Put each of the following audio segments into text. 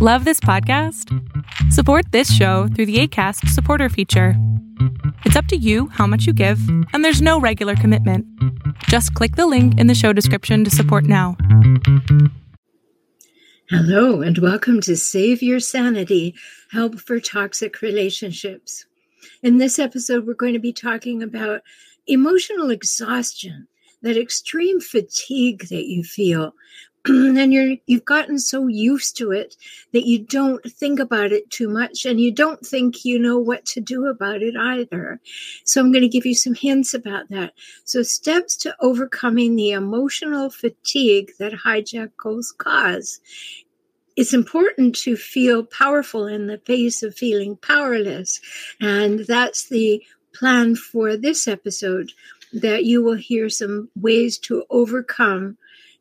Love this podcast? Support this show through the ACAST supporter feature. It's up to you how much you give, and there's no regular commitment. Just click the link in the show description to support now. Hello, and welcome to Save Your Sanity Help for Toxic Relationships. In this episode, we're going to be talking about emotional exhaustion, that extreme fatigue that you feel and you're you've gotten so used to it that you don't think about it too much and you don't think you know what to do about it either. So i'm going to give you some hints about that. So steps to overcoming the emotional fatigue that hijackals cause. It's important to feel powerful in the face of feeling powerless and that's the plan for this episode that you will hear some ways to overcome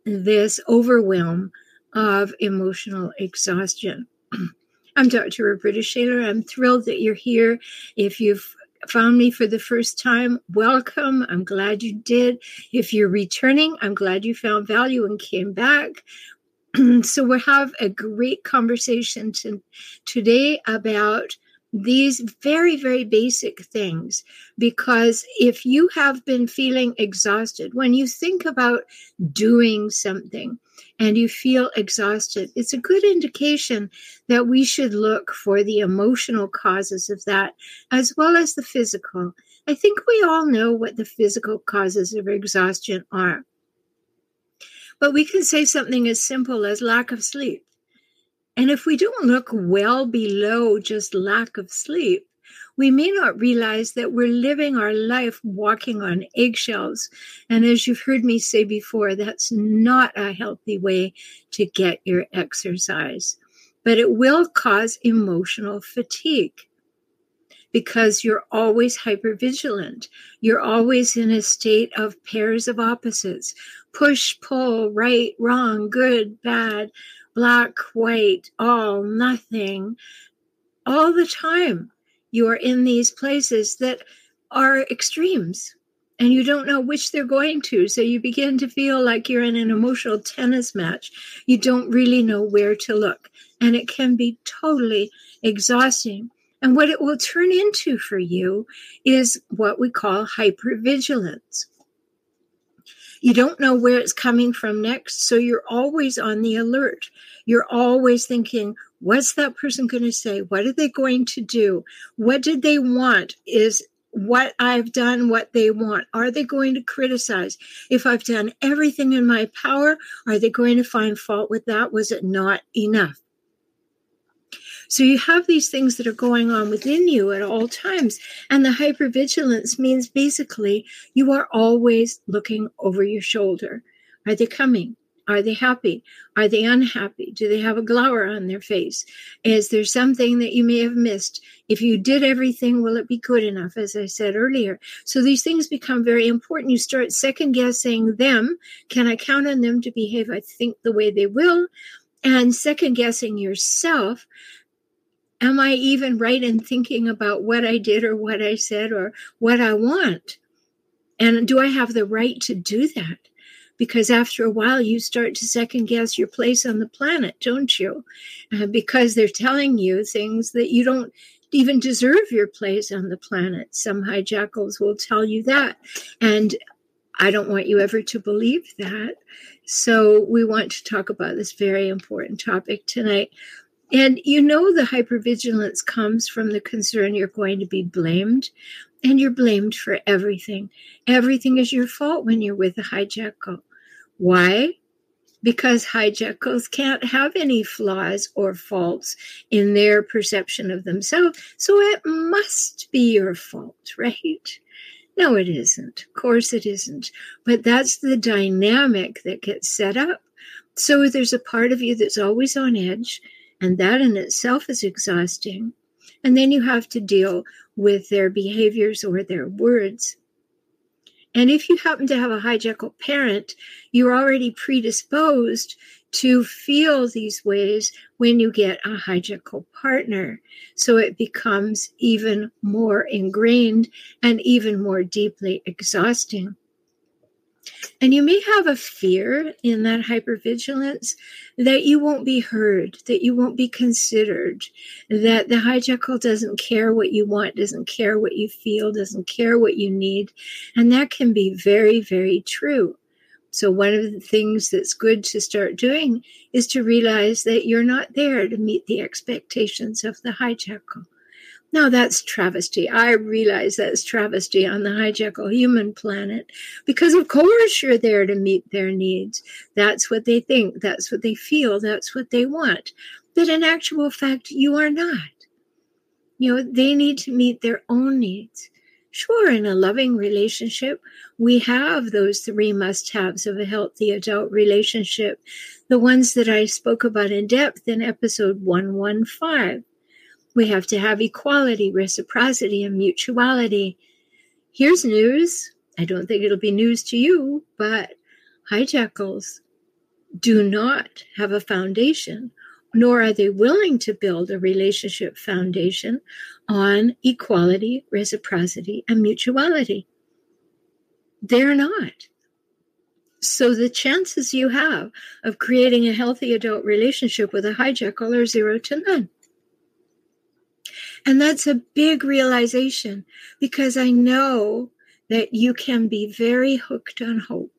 this overwhelm of emotional exhaustion. I'm Dr. Roberta Shaler. I'm thrilled that you're here. If you've found me for the first time, welcome. I'm glad you did. If you're returning, I'm glad you found value and came back. so we'll have a great conversation to, today about these very, very basic things. Because if you have been feeling exhausted, when you think about doing something and you feel exhausted, it's a good indication that we should look for the emotional causes of that as well as the physical. I think we all know what the physical causes of exhaustion are. But we can say something as simple as lack of sleep and if we don't look well below just lack of sleep, we may not realize that we're living our life walking on eggshells. And as you've heard me say before, that's not a healthy way to get your exercise. But it will cause emotional fatigue because you're always hypervigilant. You're always in a state of pairs of opposites push, pull, right, wrong, good, bad black, white, all, nothing, all the time. You are in these places that are extremes and you don't know which they're going to. So you begin to feel like you're in an emotional tennis match. You don't really know where to look. And it can be totally exhausting. And what it will turn into for you is what we call hypervigilance. You don't know where it's coming from next. So you're always on the alert. You're always thinking, what's that person going to say? What are they going to do? What did they want? Is what I've done what they want? Are they going to criticize? If I've done everything in my power, are they going to find fault with that? Was it not enough? So you have these things that are going on within you at all times. And the hypervigilance means basically you are always looking over your shoulder. Are they coming? Are they happy? Are they unhappy? Do they have a glower on their face? Is there something that you may have missed? If you did everything, will it be good enough? As I said earlier. So these things become very important. You start second guessing them. Can I count on them to behave, I think, the way they will? And second guessing yourself am I even right in thinking about what I did or what I said or what I want? And do I have the right to do that? Because after a while, you start to second guess your place on the planet, don't you? Uh, because they're telling you things that you don't even deserve your place on the planet. Some hijackals will tell you that. And I don't want you ever to believe that. So, we want to talk about this very important topic tonight. And you know the hypervigilance comes from the concern you're going to be blamed, and you're blamed for everything. Everything is your fault when you're with a hijackal. Why? Because hijackals can't have any flaws or faults in their perception of themselves, so it must be your fault, right? No, it isn't. Of course, it isn't. But that's the dynamic that gets set up. So there's a part of you that's always on edge and that in itself is exhausting. And then you have to deal with their behaviors or their words. And if you happen to have a hijackal parent, you're already predisposed to feel these ways when you get a hijackal partner. So it becomes even more ingrained and even more deeply exhausting. And you may have a fear in that hypervigilance that you won't be heard, that you won't be considered, that the hijackal doesn't care what you want, doesn't care what you feel, doesn't care what you need. And that can be very, very true. So, one of the things that's good to start doing is to realize that you're not there to meet the expectations of the hijackal. Now that's travesty. I realize that's travesty on the hijackal human planet because, of course, you're there to meet their needs. That's what they think, that's what they feel, that's what they want. But in actual fact, you are not. You know, they need to meet their own needs. Sure, in a loving relationship, we have those three must haves of a healthy adult relationship, the ones that I spoke about in depth in episode 115. We have to have equality, reciprocity, and mutuality. Here's news. I don't think it'll be news to you, but hijackals do not have a foundation, nor are they willing to build a relationship foundation on equality, reciprocity, and mutuality. They're not. So the chances you have of creating a healthy adult relationship with a hijackal are zero to none. And that's a big realization because I know that you can be very hooked on hope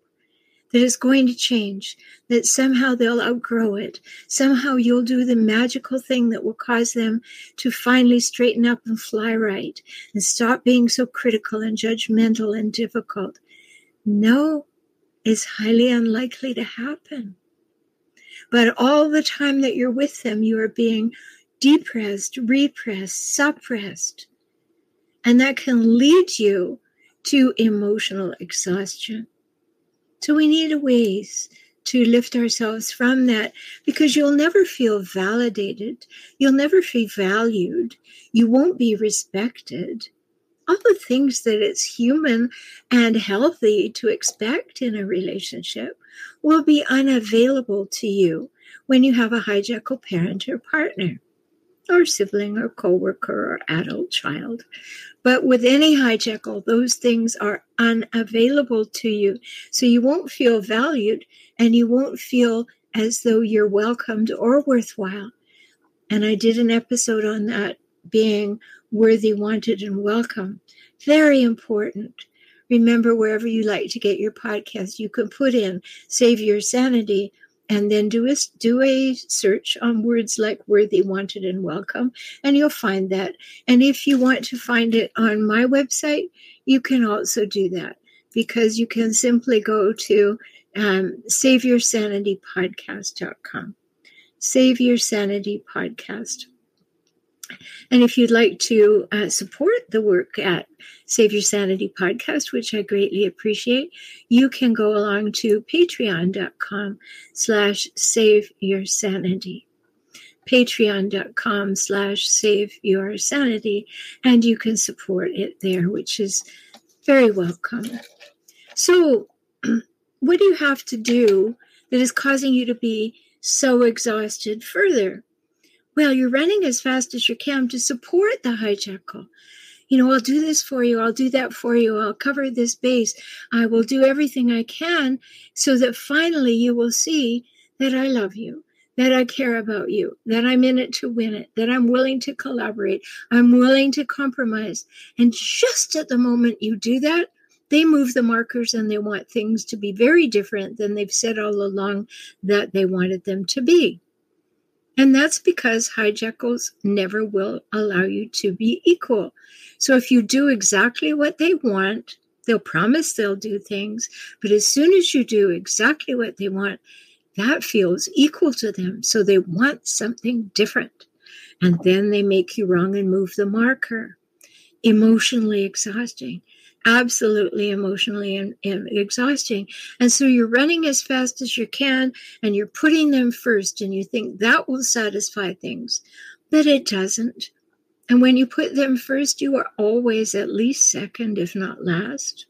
that it's going to change, that somehow they'll outgrow it. Somehow you'll do the magical thing that will cause them to finally straighten up and fly right and stop being so critical and judgmental and difficult. No, it's highly unlikely to happen. But all the time that you're with them, you are being depressed, repressed, suppressed. And that can lead you to emotional exhaustion. So we need ways to lift ourselves from that because you'll never feel validated. You'll never feel valued. You won't be respected. All the things that it's human and healthy to expect in a relationship will be unavailable to you when you have a hijackal parent or partner or sibling or coworker or adult child. But with any hijackal, those things are unavailable to you. So you won't feel valued and you won't feel as though you're welcomed or worthwhile. And I did an episode on that being worthy, wanted, and welcome. Very important. Remember, wherever you like to get your podcast, you can put in Save Your Sanity and then do a, do a search on words like worthy, wanted, and welcome, and you'll find that. And if you want to find it on my website, you can also do that because you can simply go to um, SaveYourSanityPodcast.com. Save Your Sanity Podcast. And if you'd like to uh, support the work at Save Your Sanity podcast, which I greatly appreciate, you can go along to patreon.com slash save your sanity. Patreon.com slash save your sanity, and you can support it there, which is very welcome. So, what do you have to do that is causing you to be so exhausted further? Well, you're running as fast as you can to support the hijackal. You know, I'll do this for you. I'll do that for you. I'll cover this base. I will do everything I can so that finally you will see that I love you, that I care about you, that I'm in it to win it, that I'm willing to collaborate, I'm willing to compromise. And just at the moment you do that, they move the markers and they want things to be very different than they've said all along that they wanted them to be. And that's because hijackals never will allow you to be equal. So if you do exactly what they want, they'll promise they'll do things. But as soon as you do exactly what they want, that feels equal to them. So they want something different. And then they make you wrong and move the marker. Emotionally exhausting absolutely emotionally and, and, exhausting. And so you're running as fast as you can and you're putting them first, and you think that will satisfy things, but it doesn't. And when you put them first, you are always at least second, if not last.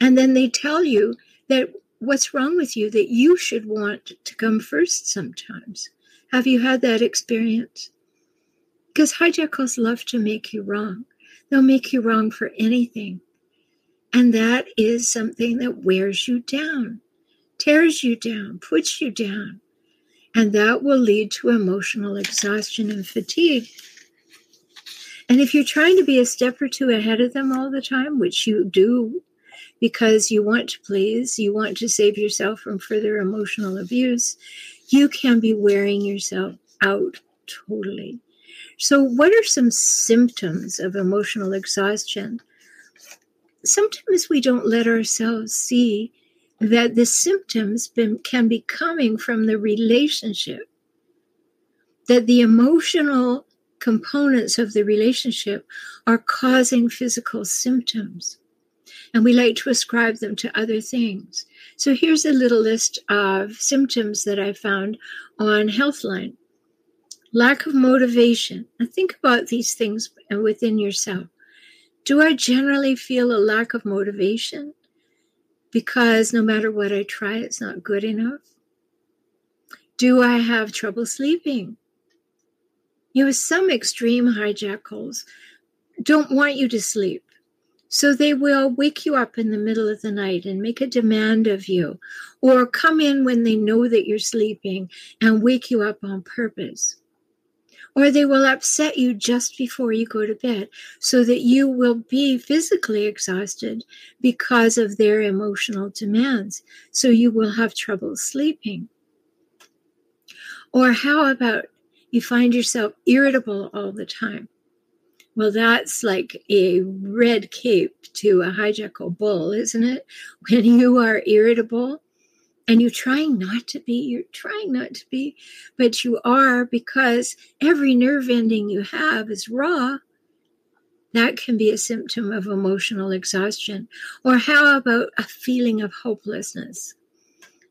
And then they tell you that what's wrong with you, that you should want to come first sometimes. Have you had that experience? Because hijackals love to make you wrong. They'll make you wrong for anything. And that is something that wears you down, tears you down, puts you down. And that will lead to emotional exhaustion and fatigue. And if you're trying to be a step or two ahead of them all the time, which you do because you want to please, you want to save yourself from further emotional abuse, you can be wearing yourself out totally. So, what are some symptoms of emotional exhaustion? Sometimes we don't let ourselves see that the symptoms been, can be coming from the relationship, that the emotional components of the relationship are causing physical symptoms. And we like to ascribe them to other things. So here's a little list of symptoms that I found on Healthline lack of motivation. And think about these things within yourself. Do I generally feel a lack of motivation because no matter what I try, it's not good enough? Do I have trouble sleeping? You know, some extreme hijackals don't want you to sleep. So they will wake you up in the middle of the night and make a demand of you, or come in when they know that you're sleeping and wake you up on purpose. Or they will upset you just before you go to bed so that you will be physically exhausted because of their emotional demands. So you will have trouble sleeping. Or how about you find yourself irritable all the time. Well, that's like a red cape to a hijackal bull, isn't it? When you are irritable and you're trying not to be, you're trying not to be, but you are because every nerve ending you have is raw. That can be a symptom of emotional exhaustion. Or how about a feeling of hopelessness?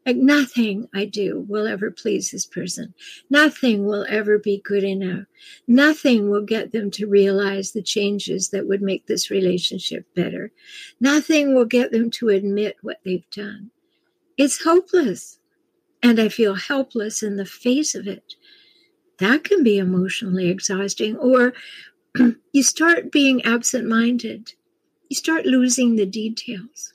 Like nothing I do will ever please this person. Nothing will ever be good enough. Nothing will get them to realize the changes that would make this relationship better. Nothing will get them to admit what they've done. It's hopeless. And I feel helpless in the face of it. That can be emotionally exhausting. Or you start being absent minded, you start losing the details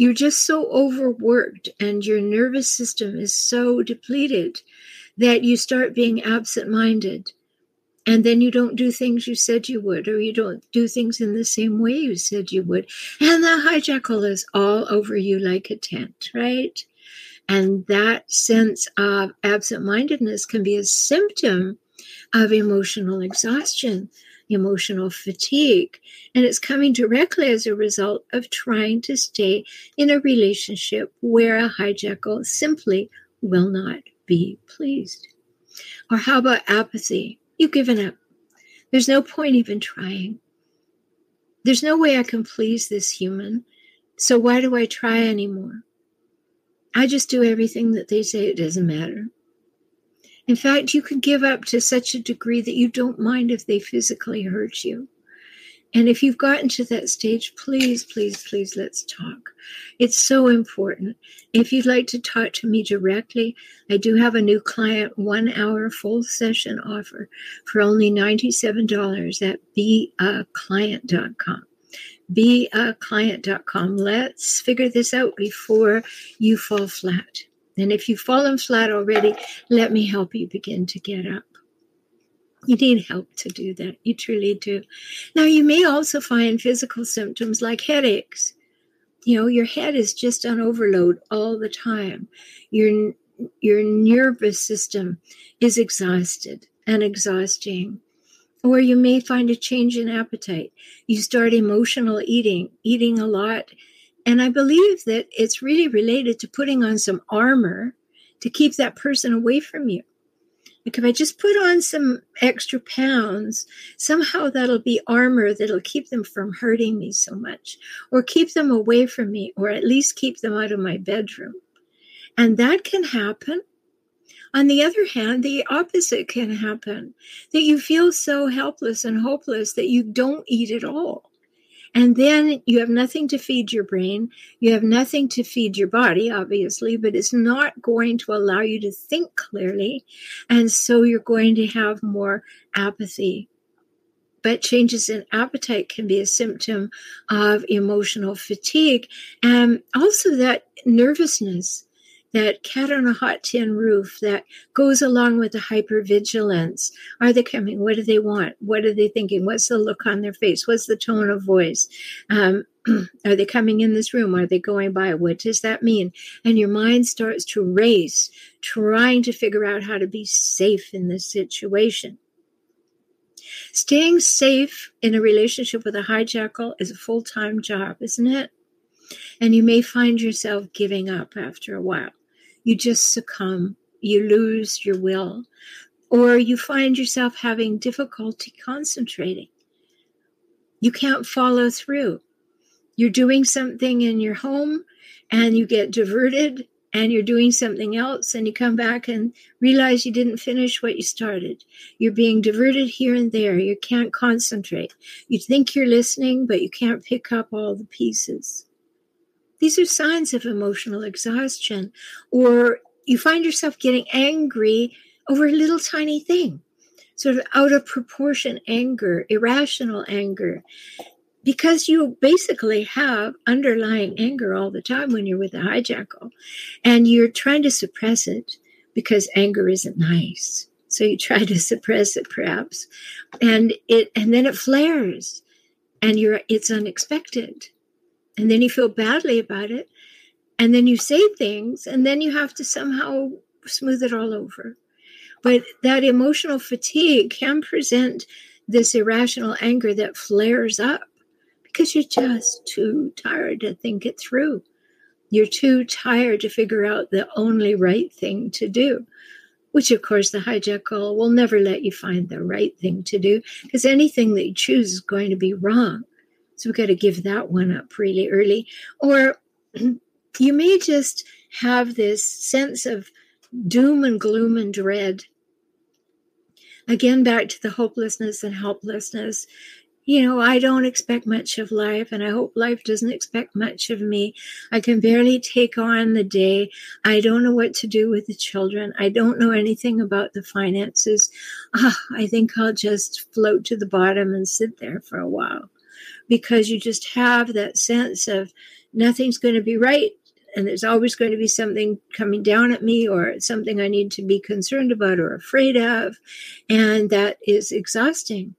you're just so overworked and your nervous system is so depleted that you start being absent minded. And then you don't do things you said you would, or you don't do things in the same way you said you would. And the hijackal is all over you like a tent, right? And that sense of absent mindedness can be a symptom of emotional exhaustion emotional fatigue. And it's coming directly as a result of trying to stay in a relationship where a hijackal simply will not be pleased. Or how about apathy? You've given up. There's no point even trying. There's no way I can please this human. So why do I try anymore? I just do everything that they say. It doesn't matter. In fact, you can give up to such a degree that you don't mind if they physically hurt you. And if you've gotten to that stage, please, please, please, let's talk. It's so important. If you'd like to talk to me directly, I do have a new client one hour full session offer for only $97 at beaclient.com. Beaclient.com. Let's figure this out before you fall flat. And if you've fallen flat already, let me help you begin to get up. You need help to do that. You truly do. Now, you may also find physical symptoms like headaches. You know, your head is just on overload all the time. Your your nervous system is exhausted and exhausting. Or you may find a change in appetite. You start emotional eating, eating a lot and I believe that it's really related to putting on some armor to keep that person away from you. Like if I just put on some extra pounds, somehow that'll be armor that'll keep them from hurting me so much, or keep them away from me, or at least keep them out of my bedroom. And that can happen. On the other hand, the opposite can happen that you feel so helpless and hopeless that you don't eat at all. And then you have nothing to feed your brain. You have nothing to feed your body, obviously, but it's not going to allow you to think clearly. And so you're going to have more apathy. but changes in appetite can be a symptom of emotional fatigue and also that nervousness that cat on a hot tin roof that goes along with the hypervigilance. Are they coming? What do they want? What are they thinking? What's the look on their face? What's the tone of voice? Um, are they coming in this room? Are they going by? What does that mean? And your mind starts to race, trying to figure out how to be safe in this situation. Staying safe in a relationship with a hijackal is a full time job, isn't it? And you may find yourself giving up after a while. You just succumb, you lose your will, or you find yourself having difficulty concentrating. You can't follow through. You're doing something in your home and you get diverted and you're doing something else and you come back and realize you didn't finish what you started. You're being diverted here and there. You can't concentrate. You think you're listening, but you can't pick up all the pieces. These are signs of emotional exhaustion. Or you find yourself getting angry over a little tiny thing, sort of out of proportion anger, irrational anger because you basically have underlying anger all the time when you're with a hijackal and you're trying to suppress it because anger isn't nice so you try to suppress it perhaps and it and then it flares and you're it's unexpected and then you feel badly about it and then you say things and then you have to somehow smooth it all over but that emotional fatigue can present this irrational anger that flares up because you're just too tired to think it through. You're too tired to figure out the only right thing to do, which, of course, the hijack hijackal will never let you find the right thing to do because anything that you choose is going to be wrong. So we've got to give that one up really early. Or you may just have this sense of doom and gloom and dread. Again, back to the hopelessness and helplessness you know, I don't expect much of life, and I hope life doesn't expect much of me. I can barely take on the day. I don't know what to do with the children. I don't know anything about the finances. Oh, I think I'll just float to the bottom and sit there for a while because you just have that sense of nothing's going to be right. And there's always going to be something coming down at me or something I need to be concerned about or afraid of. And that is exhausting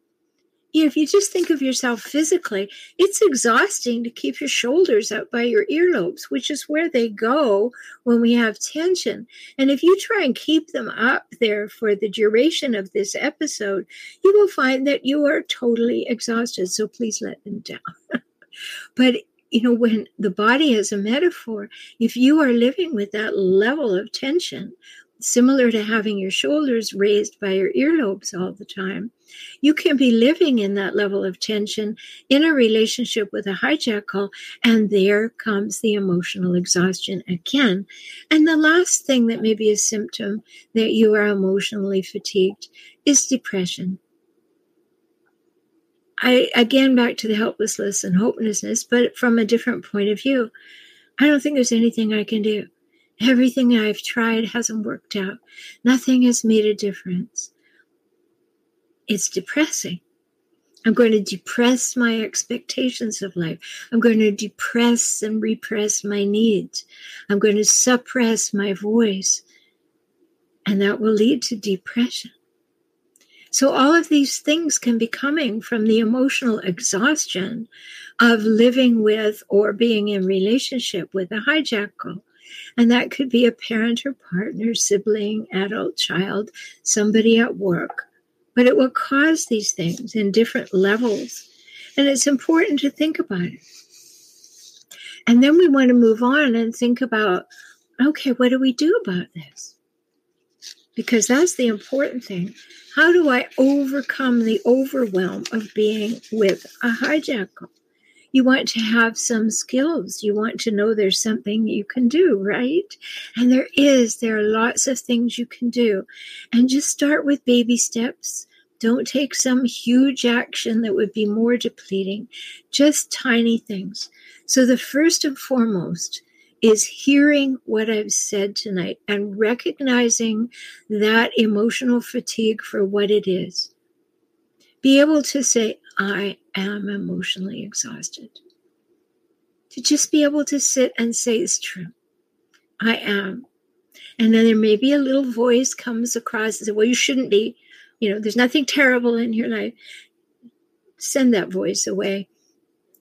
if you just think of yourself physically, it's exhausting to keep your shoulders up by your earlobes, which is where they go when we have tension. And if you try and keep them up there for the duration of this episode, you will find that you are totally exhausted. So please let them down. but you know, when the body is a metaphor, if you are living with that level of tension, similar to having your shoulders raised by your earlobes all the time. You can be living in that level of tension in a relationship with a hijackal, and there comes the emotional exhaustion again. And the last thing that may be a symptom that you are emotionally fatigued is depression. I again back to the helplessness and hopelessness, but from a different point of view. I don't think there's anything I can do. Everything I've tried hasn't worked out. Nothing has made a difference. It's depressing. I'm going to depress my expectations of life. I'm going to depress and repress my needs. I'm going to suppress my voice. And that will lead to depression. So, all of these things can be coming from the emotional exhaustion of living with or being in relationship with a hijackal. And that could be a parent or partner, sibling, adult, child, somebody at work. But it will cause these things in different levels. And it's important to think about it. And then we want to move on and think about okay, what do we do about this? Because that's the important thing. How do I overcome the overwhelm of being with a hijackal? You want to have some skills. You want to know there's something you can do, right? And there is, there are lots of things you can do. And just start with baby steps. Don't take some huge action that would be more depleting, just tiny things. So, the first and foremost is hearing what I've said tonight and recognizing that emotional fatigue for what it is. be able to say, I am emotionally exhausted. To just be able to sit and say, it's true. I am. And then there may be a little voice comes across and says, well, you shouldn't be. You know, there's nothing terrible in your life. Send that voice away.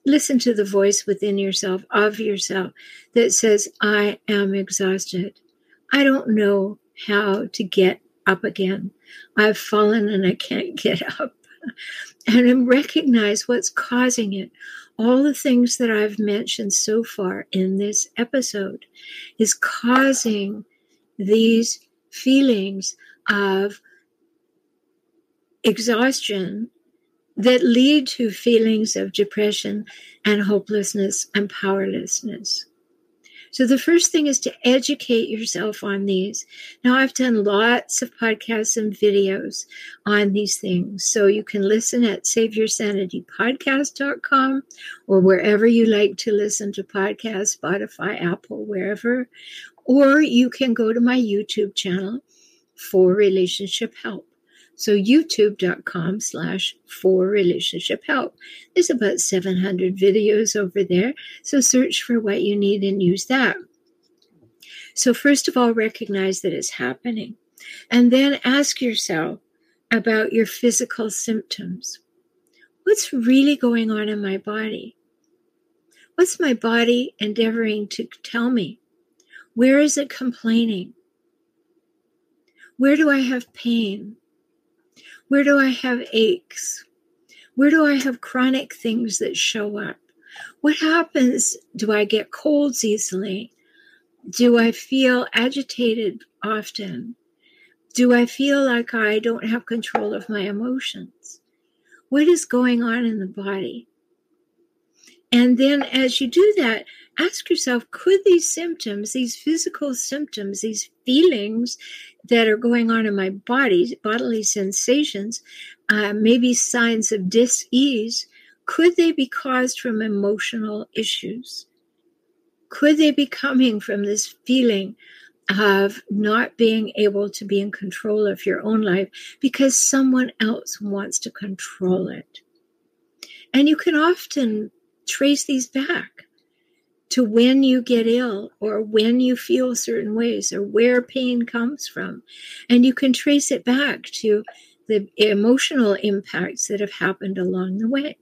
Listen to the voice within yourself, of yourself, that says, I am exhausted. I don't know how to get up again. I've fallen and I can't get up. And recognize what's causing it. All the things that I've mentioned so far in this episode is causing these feelings of exhaustion that lead to feelings of depression and hopelessness and powerlessness. So the first thing is to educate yourself on these. Now I've done lots of podcasts and videos on these things. So you can listen at saveyoursanitypodcast.com or wherever you like to listen to podcasts, Spotify, Apple, wherever. Or you can go to my YouTube channel for relationship help. So youtube.com slash for relationship help. There's about 700 videos over there. So search for what you need and use that. So first of all, recognize that it's happening. And then ask yourself about your physical symptoms. What's really going on in my body? What's my body endeavoring to tell me? Where is it complaining? Where do I have pain? Where do I have aches? Where do I have chronic things that show up? What happens? Do I get colds easily? Do I feel agitated often? Do I feel like I don't have control of my emotions? What is going on in the body? And then as you do that, ask yourself could these symptoms, these physical symptoms, these feelings that are going on in my body, bodily sensations, uh, maybe signs of dis ease, could they be caused from emotional issues? Could they be coming from this feeling of not being able to be in control of your own life because someone else wants to control it? And you can often trace these back to when you get ill or when you feel certain ways or where pain comes from. And you can trace it back to the emotional impacts that have happened along the way.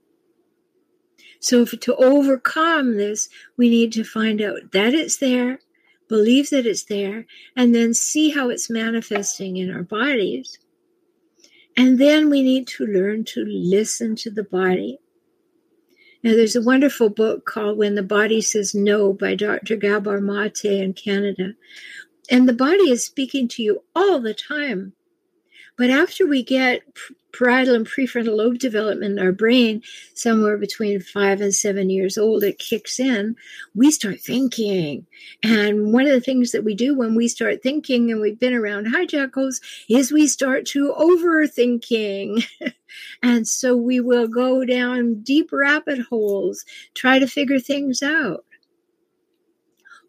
So, if, to overcome this, we need to find out that it's there, believe that it's there, and then see how it's manifesting in our bodies. And then we need to learn to listen to the body now, there's a wonderful book called When the Body Says No by Dr. Gabor Mate in Canada. And the body is speaking to you all the time. But after we get parietal and prefrontal lobe development in our brain, somewhere between five and seven years old, it kicks in, we start thinking. And one of the things that we do when we start thinking, and we've been around hijackals, is we start to overthinking. and so we will go down deep rabbit holes, try to figure things out,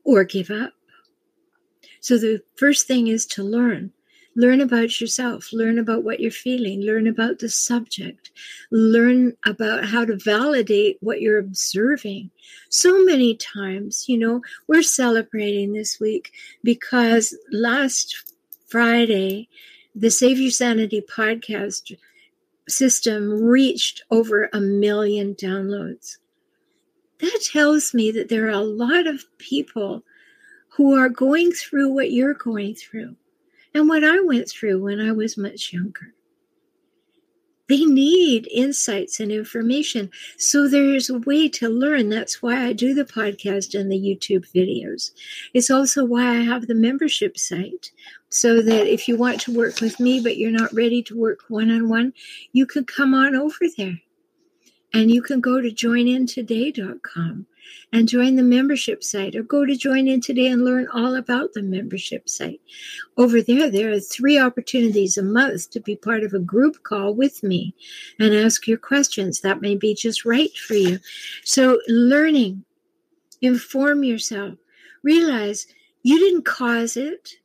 or give up. So the first thing is to learn Learn about yourself, learn about what you're feeling, learn about the subject, learn about how to validate what you're observing. So many times, you know, we're celebrating this week because last Friday, the Save Your Sanity podcast system reached over a million downloads. That tells me that there are a lot of people who are going through what you're going through and what I went through when I was much younger. They need insights and information. So there's a way to learn. That's why I do the podcast and the YouTube videos. It's also why I have the membership site. So that if you want to work with me, but you're not ready to work one on one, you can come on over there. And you can go to joinintoday.com and join the membership site or go to join in today and learn all about the membership site. Over there, there are three opportunities a month to be part of a group call with me and ask your questions. That may be just right for you. So, learning, inform yourself, realize you didn't cause it.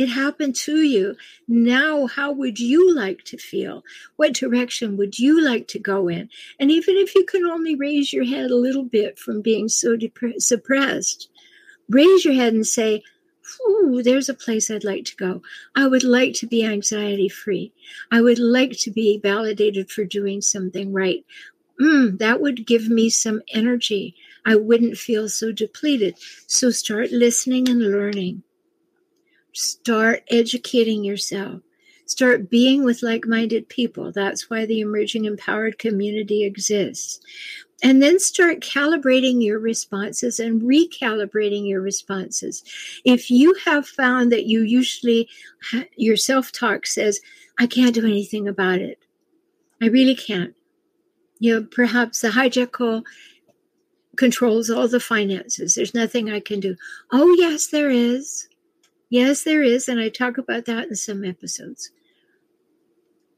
It happened to you. Now, how would you like to feel? What direction would you like to go in? And even if you can only raise your head a little bit from being so dep- suppressed, raise your head and say, Ooh, there's a place I'd like to go. I would like to be anxiety free. I would like to be validated for doing something right. Mm, that would give me some energy. I wouldn't feel so depleted. So start listening and learning. Start educating yourself. Start being with like minded people. That's why the emerging empowered community exists. And then start calibrating your responses and recalibrating your responses. If you have found that you usually, your self talk says, I can't do anything about it. I really can't. You know, perhaps the hijackal controls all the finances. There's nothing I can do. Oh, yes, there is. Yes, there is, and I talk about that in some episodes.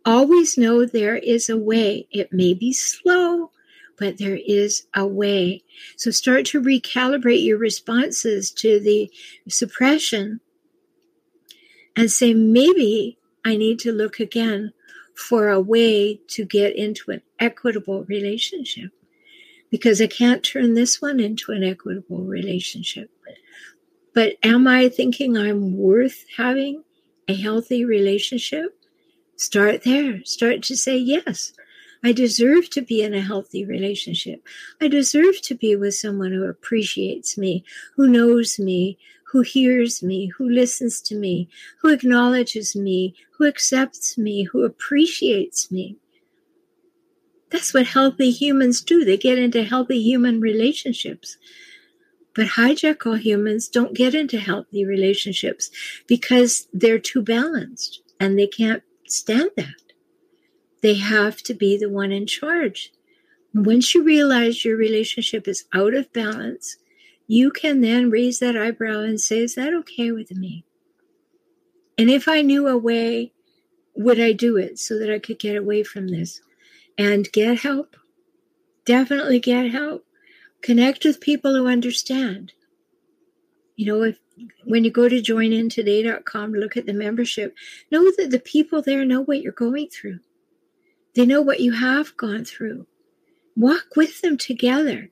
Always know there is a way. It may be slow, but there is a way. So start to recalibrate your responses to the suppression and say, maybe I need to look again for a way to get into an equitable relationship because I can't turn this one into an equitable relationship. But am I thinking I'm worth having a healthy relationship? Start there. Start to say, yes, I deserve to be in a healthy relationship. I deserve to be with someone who appreciates me, who knows me, who hears me, who listens to me, who acknowledges me, who accepts me, who appreciates me. That's what healthy humans do. They get into healthy human relationships. But hijackal humans don't get into healthy relationships because they're too balanced and they can't stand that. They have to be the one in charge. Once you realize your relationship is out of balance, you can then raise that eyebrow and say, Is that okay with me? And if I knew a way, would I do it so that I could get away from this and get help? Definitely get help. Connect with people who understand. You know, if when you go to joinintoday.com, look at the membership, know that the people there know what you're going through. They know what you have gone through. Walk with them together.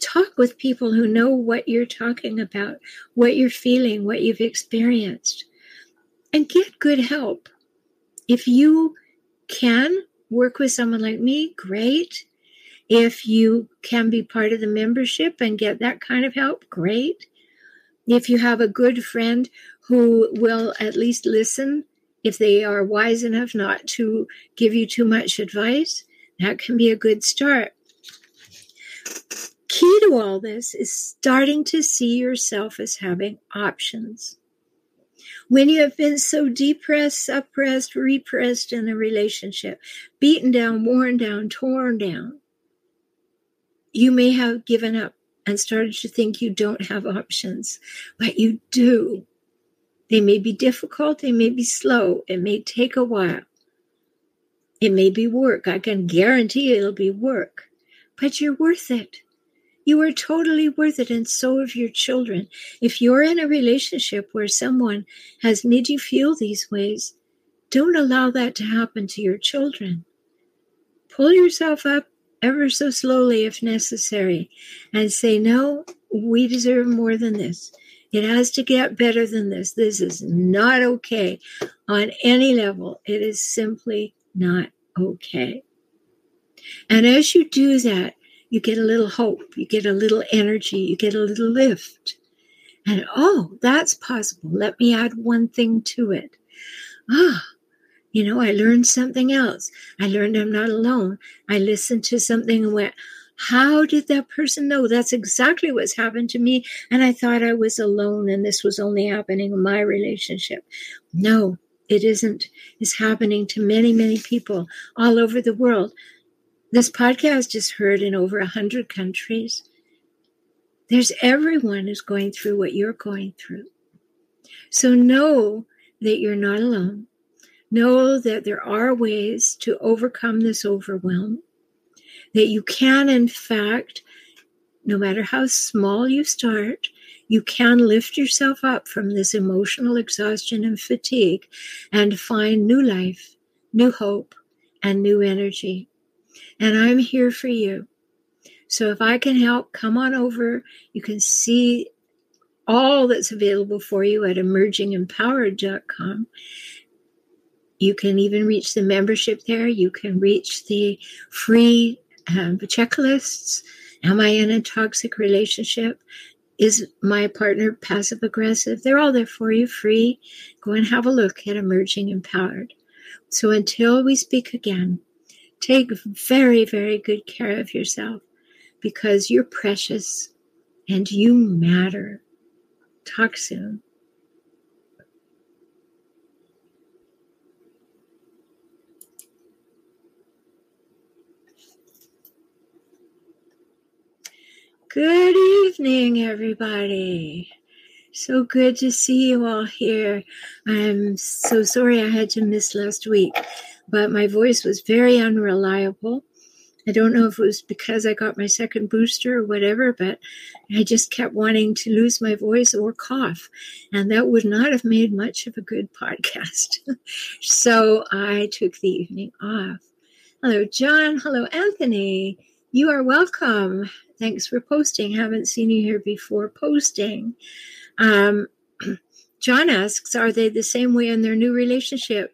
Talk with people who know what you're talking about, what you're feeling, what you've experienced, and get good help. If you can work with someone like me, great. If you can be part of the membership and get that kind of help, great. If you have a good friend who will at least listen, if they are wise enough not to give you too much advice, that can be a good start. Key to all this is starting to see yourself as having options. When you have been so depressed, suppressed, repressed in a relationship, beaten down, worn down, torn down, you may have given up and started to think you don't have options, but you do. They may be difficult, they may be slow, it may take a while. It may be work. I can guarantee it'll be work, but you're worth it. You are totally worth it, and so are your children. If you're in a relationship where someone has made you feel these ways, don't allow that to happen to your children. Pull yourself up ever so slowly if necessary, and say, No, we deserve more than this. It has to get better than this. This is not okay on any level. It is simply not okay. And as you do that, you get a little hope, you get a little energy, you get a little lift. And oh, that's possible. Let me add one thing to it. Ah, you know, I learned something else. I learned I'm not alone. I listened to something and went, how did that person know? That's exactly what's happened to me. And I thought I was alone and this was only happening in my relationship. No, it isn't. It's happening to many, many people all over the world. This podcast is heard in over a hundred countries. There's everyone who's going through what you're going through. So know that you're not alone. Know that there are ways to overcome this overwhelm, that you can, in fact, no matter how small you start, you can lift yourself up from this emotional exhaustion and fatigue and find new life, new hope, and new energy. And I'm here for you. So if I can help, come on over. You can see all that's available for you at emergingempowered.com. You can even reach the membership there. You can reach the free um, checklists. Am I in a toxic relationship? Is my partner passive aggressive? They're all there for you free. Go and have a look at Emerging Empowered. So until we speak again, take very, very good care of yourself because you're precious and you matter. Talk soon. Good evening, everybody. So good to see you all here. I'm so sorry I had to miss last week, but my voice was very unreliable. I don't know if it was because I got my second booster or whatever, but I just kept wanting to lose my voice or cough. And that would not have made much of a good podcast. so I took the evening off. Hello, John. Hello, Anthony. You are welcome. Thanks for posting. Haven't seen you here before posting. Um, John asks, are they the same way in their new relationship?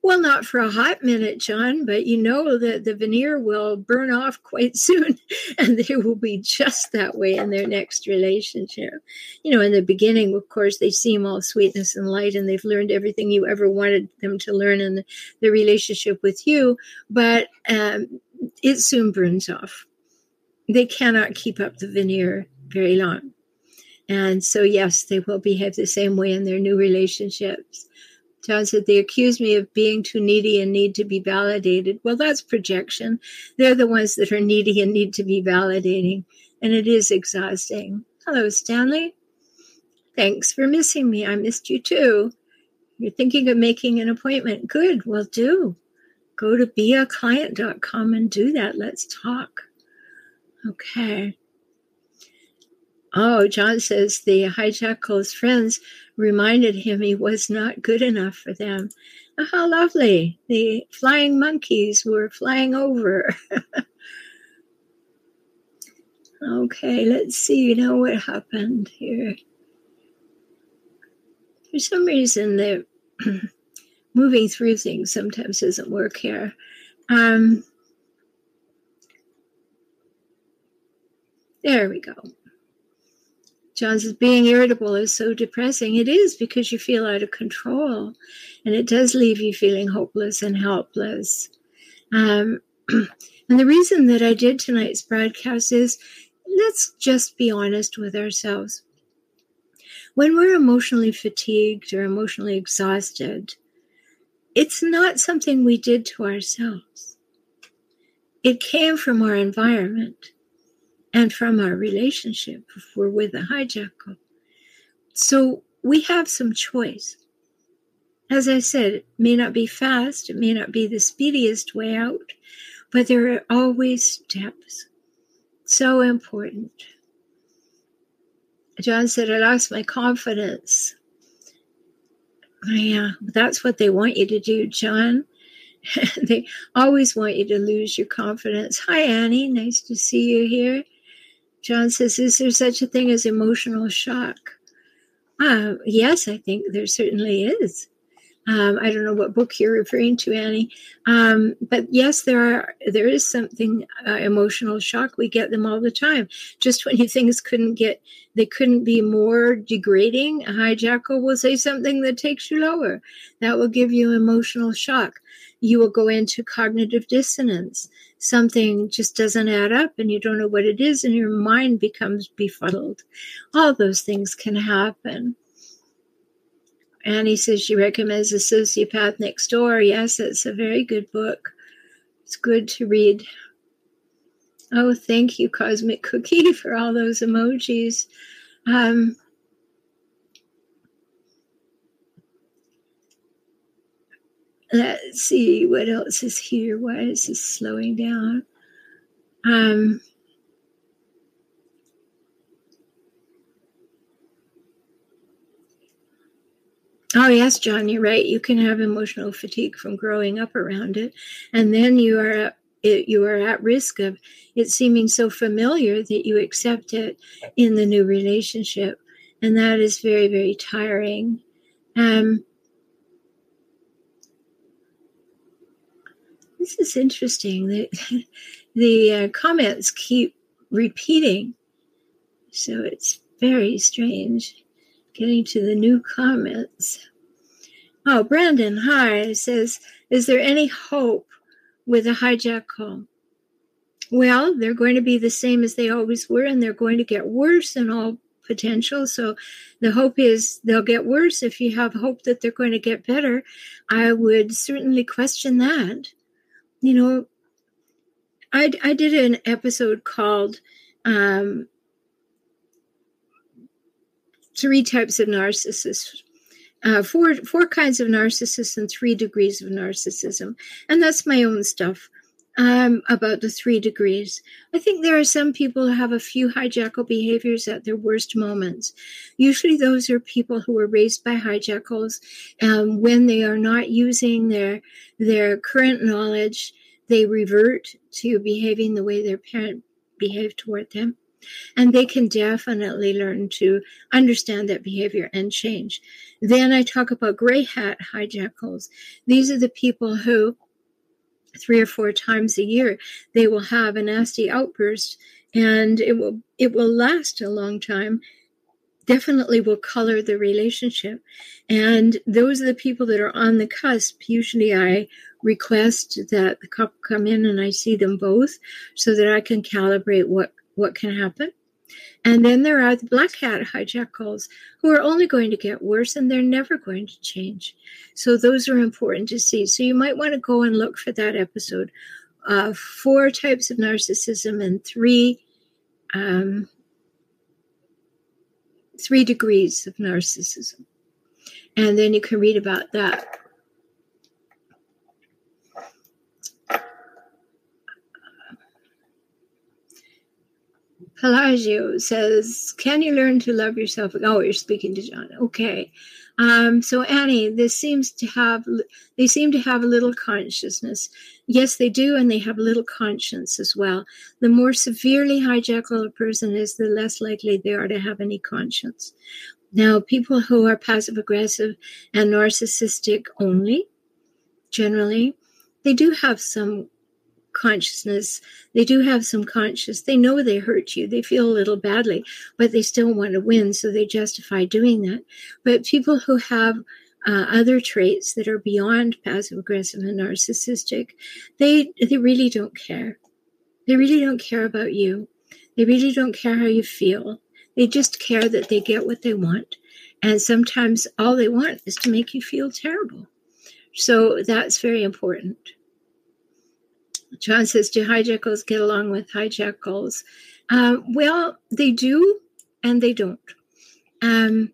Well, not for a hot minute, John, but you know that the veneer will burn off quite soon and they will be just that way in their next relationship. You know, in the beginning, of course, they seem all sweetness and light and they've learned everything you ever wanted them to learn in the, relationship with you, but um, it soon burns off they cannot keep up the veneer very long. And so, yes, they will behave the same way in their new relationships. John said, They accuse me of being too needy and need to be validated. Well, that's projection. They're the ones that are needy and need to be validating. And it is exhausting. Hello, Stanley. Thanks for missing me. I missed you too. You're thinking of making an appointment. Good. Well, do. Go to beaclient.com and do that. Let's talk. Okay. Oh, John says the hijackal's friends reminded him he was not good enough for them. Oh, how lovely. The flying monkeys were flying over. okay, let's see, you know what happened here. For some reason, the moving through things sometimes doesn't work here. Um, There we go. John says, being irritable is so depressing. It is because you feel out of control and it does leave you feeling hopeless and helpless. Um, and the reason that I did tonight's broadcast is let's just be honest with ourselves. When we're emotionally fatigued or emotionally exhausted, it's not something we did to ourselves. It came from our environment and from our relationship if we're with a hijackal. So we have some choice. As I said, it may not be fast, it may not be the speediest way out, but there are always steps. So important. John said, I lost my confidence. Yeah, that's what they want you to do, John. they always want you to lose your confidence. Hi, Annie. Nice to see you here. John says, Is there such a thing as emotional shock? Uh, yes, I think there certainly is. Um, I don't know what book you're referring to, Annie, um, but yes, there are. There is something uh, emotional shock. We get them all the time. Just when you things couldn't get, they couldn't be more degrading. A hijackal will say something that takes you lower. That will give you emotional shock. You will go into cognitive dissonance something just doesn't add up and you don't know what it is and your mind becomes befuddled. All those things can happen. Annie says she recommends The Sociopath Next Door. Yes, it's a very good book. It's good to read. Oh, thank you, Cosmic Cookie, for all those emojis. Um, let's see what else is here. Why is this slowing down? Um, Oh, yes, John, you're right. You can have emotional fatigue from growing up around it. And then you are at, it, you are at risk of it seeming so familiar that you accept it in the new relationship. And that is very, very tiring. Um, this is interesting. The, the uh, comments keep repeating. So it's very strange getting to the new comments. Oh, Brandon, hi, says, Is there any hope with a hijackal? Well, they're going to be the same as they always were, and they're going to get worse in all potential. So the hope is they'll get worse. If you have hope that they're going to get better, I would certainly question that. You know, I, I did an episode called um, Three Types of Narcissists. Uh, four four kinds of narcissists and three degrees of narcissism, and that's my own stuff um, about the three degrees. I think there are some people who have a few hijackal behaviors at their worst moments. Usually, those are people who were raised by hijackals. Um, when they are not using their their current knowledge, they revert to behaving the way their parent behaved toward them. And they can definitely learn to understand that behavior and change. Then I talk about gray hat hijackals. These are the people who three or four times a year they will have a nasty outburst and it will it will last a long time definitely will color the relationship and those are the people that are on the cusp usually i request that the couple come in and i see them both so that i can calibrate what what can happen and then there are the black hat hijackals who are only going to get worse and they're never going to change. So those are important to see. So you might want to go and look for that episode. Uh, four types of narcissism and three um, three degrees of narcissism. And then you can read about that. Pelagio says, Can you learn to love yourself? Oh, you're speaking to John. Okay. Um, so Annie, this seems to have they seem to have a little consciousness. Yes, they do, and they have a little conscience as well. The more severely hijackal a person is, the less likely they are to have any conscience. Now, people who are passive aggressive and narcissistic only, generally, they do have some consciousness. They do have some conscious. They know they hurt you. They feel a little badly, but they still want to win, so they justify doing that. But people who have uh, other traits that are beyond passive aggressive and narcissistic, they they really don't care. They really don't care about you. They really don't care how you feel. They just care that they get what they want. And sometimes all they want is to make you feel terrible. So that's very important. John says, Do hijackals get along with hijackals? Um, well, they do and they don't. Um,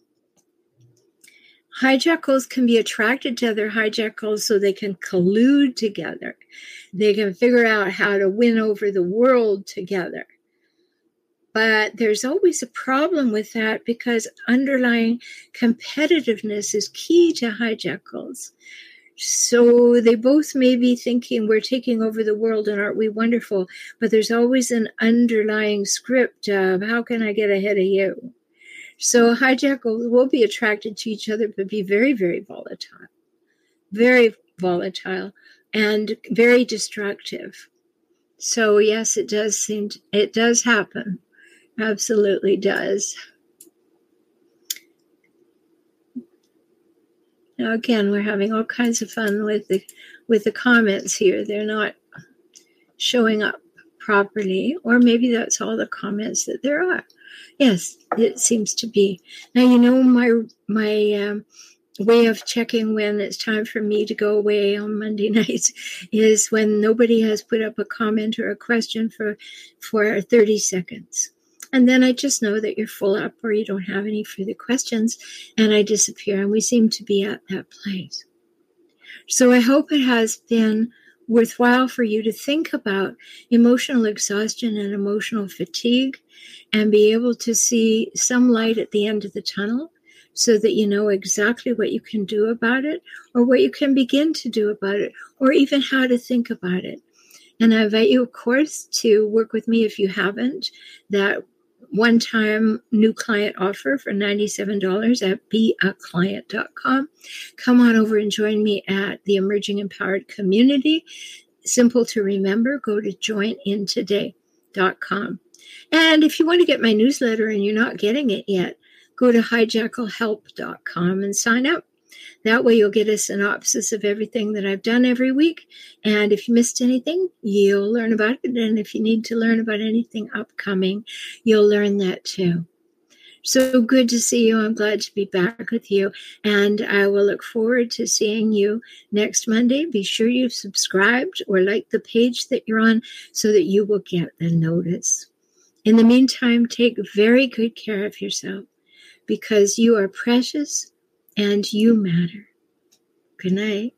hijackals can be attracted to other hijackals so they can collude together. They can figure out how to win over the world together. But there's always a problem with that because underlying competitiveness is key to hijackals. So they both may be thinking we're taking over the world and aren't we wonderful? But there's always an underlying script of how can I get ahead of you? So hijackals will be attracted to each other, but be very, very volatile, very volatile, and very destructive. So yes, it does seem to, it does happen, absolutely does. Now again, we're having all kinds of fun with the with the comments here. They're not showing up properly, or maybe that's all the comments that there are. Yes, it seems to be. Now you know my my um, way of checking when it's time for me to go away on Monday nights is when nobody has put up a comment or a question for for 30 seconds. And then I just know that you're full up or you don't have any further questions, and I disappear. And we seem to be at that place. So I hope it has been worthwhile for you to think about emotional exhaustion and emotional fatigue and be able to see some light at the end of the tunnel so that you know exactly what you can do about it or what you can begin to do about it or even how to think about it. And I invite you, of course, to work with me if you haven't. That one time new client offer for $97 at beaclient.com. Come on over and join me at the Emerging Empowered Community. Simple to remember, go to joinintoday.com. And if you want to get my newsletter and you're not getting it yet, go to hijackalhelp.com and sign up. That way, you'll get a synopsis of everything that I've done every week. And if you missed anything, you'll learn about it. And if you need to learn about anything upcoming, you'll learn that too. So good to see you. I'm glad to be back with you. And I will look forward to seeing you next Monday. Be sure you've subscribed or liked the page that you're on so that you will get the notice. In the meantime, take very good care of yourself because you are precious and you matter. Good night.